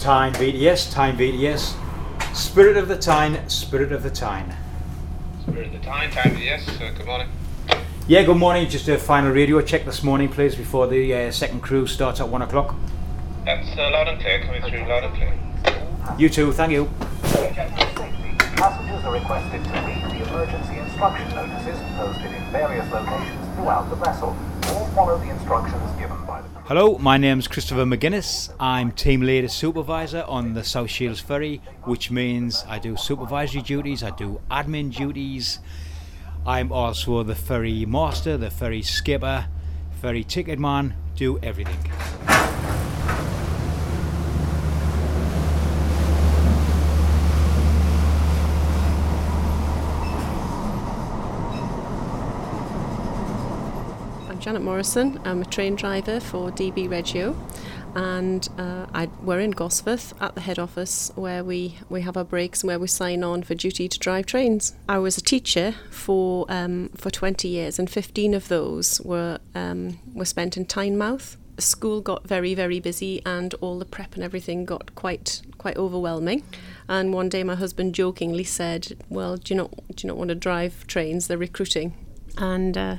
Tyne VTS, Tyne VTS. Spirit of the Tyne, Spirit of the Tyne. Spirit of the time, Tyne VTS. Uh, good morning. Yeah, good morning. Just a final radio check this morning, please, before the uh, second crew starts at one o'clock. That's uh, loud and clear, coming through loud and clear. You too, thank you. Passengers are requested to read the emergency instruction notices posted in various locations throughout the vessel, or follow the instructions given by the crew. Hello, my name's Christopher McGuinness. I'm team leader supervisor on the South Shields Ferry, which means I do supervisory duties, I do admin duties. I'm also the ferry master, the ferry skipper, ferry ticket man, do everything. Janet Morrison. I'm a train driver for DB Regio, and uh, I, we're in Gosforth at the head office where we, we have our breaks and where we sign on for duty to drive trains. I was a teacher for um, for 20 years, and 15 of those were um, were spent in Tynemouth. School got very very busy, and all the prep and everything got quite quite overwhelming. And one day, my husband jokingly said, "Well, do you not do you not want to drive trains? They're recruiting." And uh,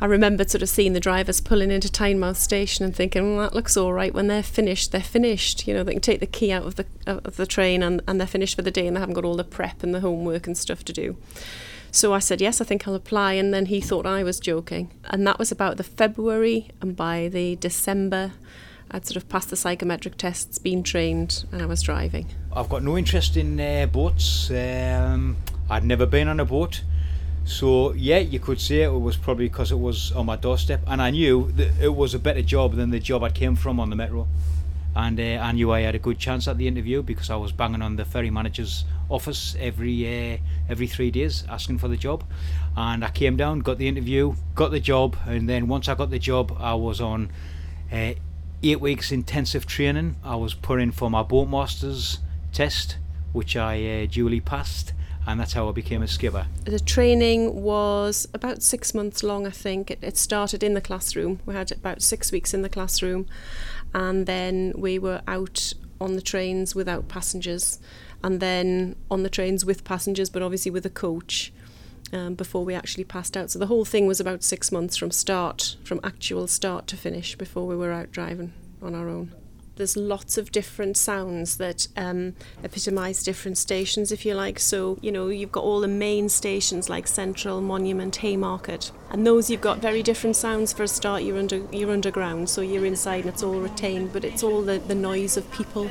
I remembered sort of seeing the drivers pulling into Tynemouth station and thinking, well, that looks all right. When they're finished, they're finished. You know, they can take the key out of the of the train and, and they're finished for the day and they haven't got all the prep and the homework and stuff to do. So I said, yes, I think I'll apply. And then he thought I was joking. And that was about the February. And by the December, I'd sort of passed the psychometric tests, been trained, and I was driving. I've got no interest in uh, boats. Um, I'd never been on a boat. So yeah, you could say it was probably because it was on my doorstep, and I knew that it was a better job than the job I came from on the metro, and uh, I knew I had a good chance at the interview because I was banging on the ferry manager's office every uh, every three days asking for the job, and I came down, got the interview, got the job, and then once I got the job, I was on uh, eight weeks intensive training. I was put in for my boatmaster's test, which I uh, duly passed and that's how I became a skipper. The training was about six months long, I think. It, it, started in the classroom. We had about six weeks in the classroom, and then we were out on the trains without passengers, and then on the trains with passengers, but obviously with a coach. Um, before we actually passed out. So the whole thing was about six months from start, from actual start to finish, before we were out driving on our own there's lots of different sounds that um, epitomise different stations, if you like. So, you know, you've got all the main stations like Central, Monument, Haymarket, and those you've got very different sounds. For a start, you're under you're underground, so you're inside and it's all retained, but it's all the, the noise of people.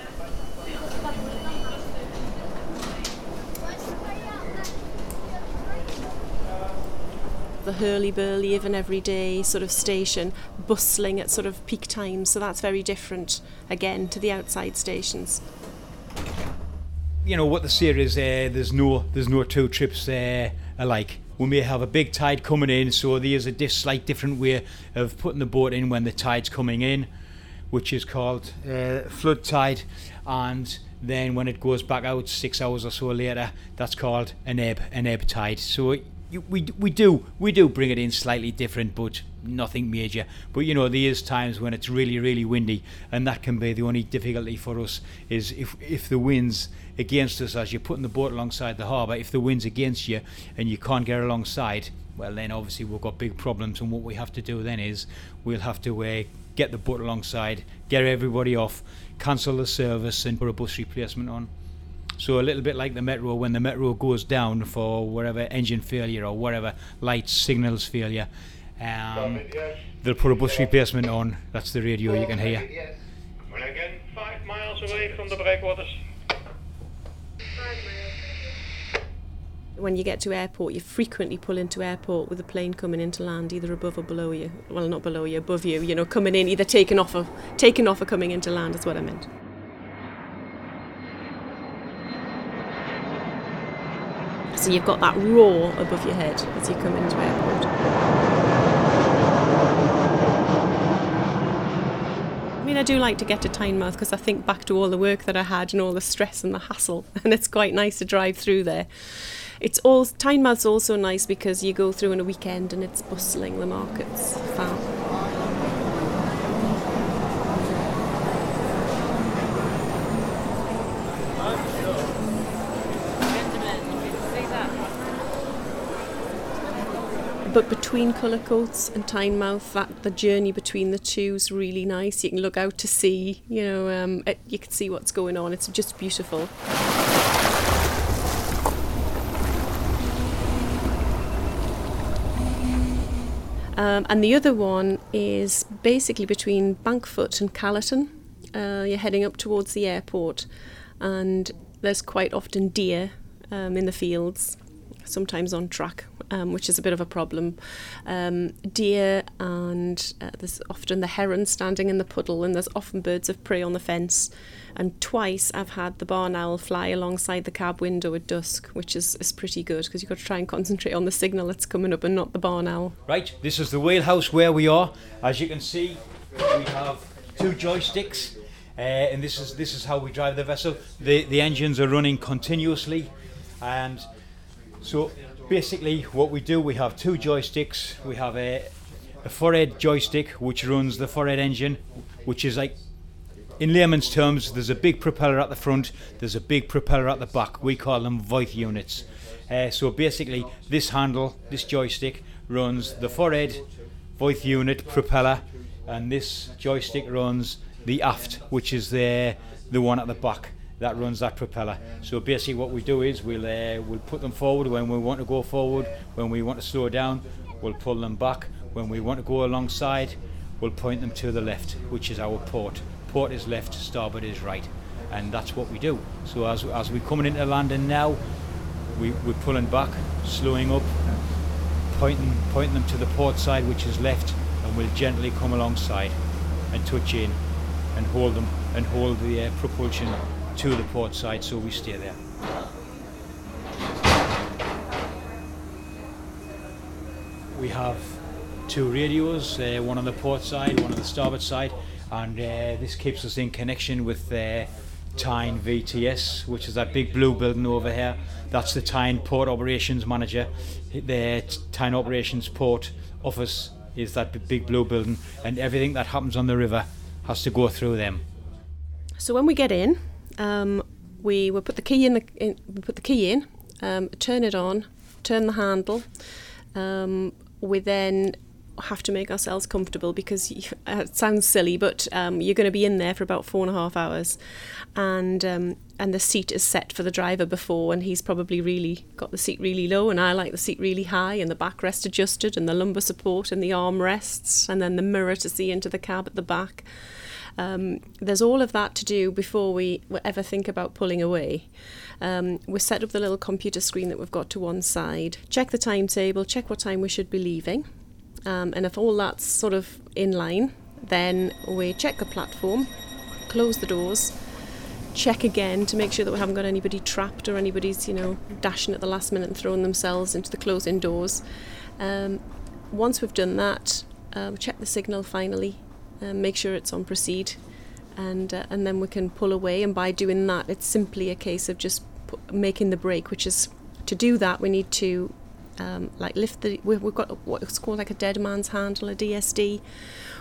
The hurly burly of an everyday sort of station, bustling at sort of peak times. So that's very different again to the outside stations. You know what the say is uh, there's no there's no two trips there uh, alike. We may have a big tide coming in, so there's a slight different way of putting the boat in when the tide's coming in, which is called uh, flood tide, and then when it goes back out six hours or so later, that's called an ebb, an ebb tide. So we we do we do bring it in slightly different, but nothing major. But you know, there is times when it's really really windy, and that can be the only difficulty for us is if if the winds against us as you're putting the boat alongside the harbour. If the wind's against you and you can't get alongside, well then obviously we've got big problems. And what we have to do then is we'll have to uh, get the boat alongside, get everybody off, cancel the service, and put a bus replacement on. So a little bit like the metro, when the metro goes down for whatever engine failure or whatever lights signals failure, um, they'll put a bus replacement on. That's the radio you can hear. We're again five miles away from the breakwaters. When you get to airport, you frequently pull into airport with a plane coming into land, either above or below you. Well, not below you, above you. You know, coming in, either taking off or taking off or coming into land. Is what I meant. So you've got that roar above your head as you come into airport. I mean, I do like to get to Tynemouth because I think back to all the work that I had and all the stress and the hassle, and it's quite nice to drive through there. It's all Tynemouth's also nice because you go through on a weekend and it's bustling. The markets, fab. But between Cullercoats and Tynemouth, that the journey between the two is really nice. You can look out to sea, you know, um, it, you can see what's going on. It's just beautiful. Um, and the other one is basically between Bankfoot and Callerton. Uh, you're heading up towards the airport, and there's quite often deer um, in the fields, sometimes on track, um, which is a bit of a problem. Um, deer, and uh, there's often the heron standing in the puddle, and there's often birds of prey on the fence. And twice I've had the barn owl fly alongside the cab window at dusk, which is, is pretty good because you've got to try and concentrate on the signal that's coming up and not the barn owl. Right, this is the wheelhouse where we are. As you can see, we have two joysticks, uh, and this is this is how we drive the vessel. The the engines are running continuously, and so basically what we do, we have two joysticks. We have a a forehead joystick which runs the forehead engine, which is like in layman's terms, there's a big propeller at the front, there's a big propeller at the back. We call them Voith units. Uh, so basically, this handle, this joystick, runs the forehead Voith unit propeller, and this joystick runs the aft, which is the the one at the back that runs that propeller. So basically, what we do is we'll uh, we'll put them forward when we want to go forward. When we want to slow down, we'll pull them back. When we want to go alongside, we'll point them to the left, which is our port port is left, starboard is right, and that's what we do. So as, as we're coming into landing now, we, we're pulling back, slowing up, pointing, pointing them to the port side, which is left, and we'll gently come alongside and touch in and hold them and hold the uh, propulsion to the port side so we stay there. We have two radios, uh, one on the port side, one on the starboard side, and uh, this keeps us in connection with uh, Tyne VTS, which is that big blue building over here. That's the Tyne Port Operations Manager. The Tyne Operations Port Office is that big blue building, and everything that happens on the river has to go through them. So when we get in, um, we put the key in the in, we put the key in, um, turn it on, turn the handle. Um, we then have to make ourselves comfortable because you, uh, it sounds silly, but um, you're going to be in there for about four and a half hours, and um, and the seat is set for the driver before, and he's probably really got the seat really low, and I like the seat really high, and the backrest adjusted, and the lumbar support, and the armrests, and then the mirror to see into the cab at the back. Um, there's all of that to do before we ever think about pulling away. Um, we set up the little computer screen that we've got to one side, check the timetable, check what time we should be leaving. Um, and if all that's sort of in line, then we check the platform, close the doors, check again to make sure that we haven't got anybody trapped or anybody's, you know, dashing at the last minute and throwing themselves into the closing doors. Um, once we've done that, uh, we check the signal finally, make sure it's on proceed, and uh, and then we can pull away. And by doing that, it's simply a case of just making the break, which is to do that we need to um, like lift the we, we've got what's called like a dead man's handle a DSD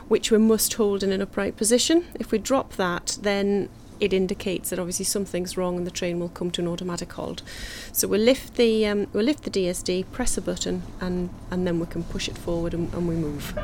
which we must hold in an upright position. If we drop that then it indicates that obviously something's wrong and the train will come to an automatic halt. So we'll lift the um, we'll lift the DSD press a button and and then we can push it forward and, and we move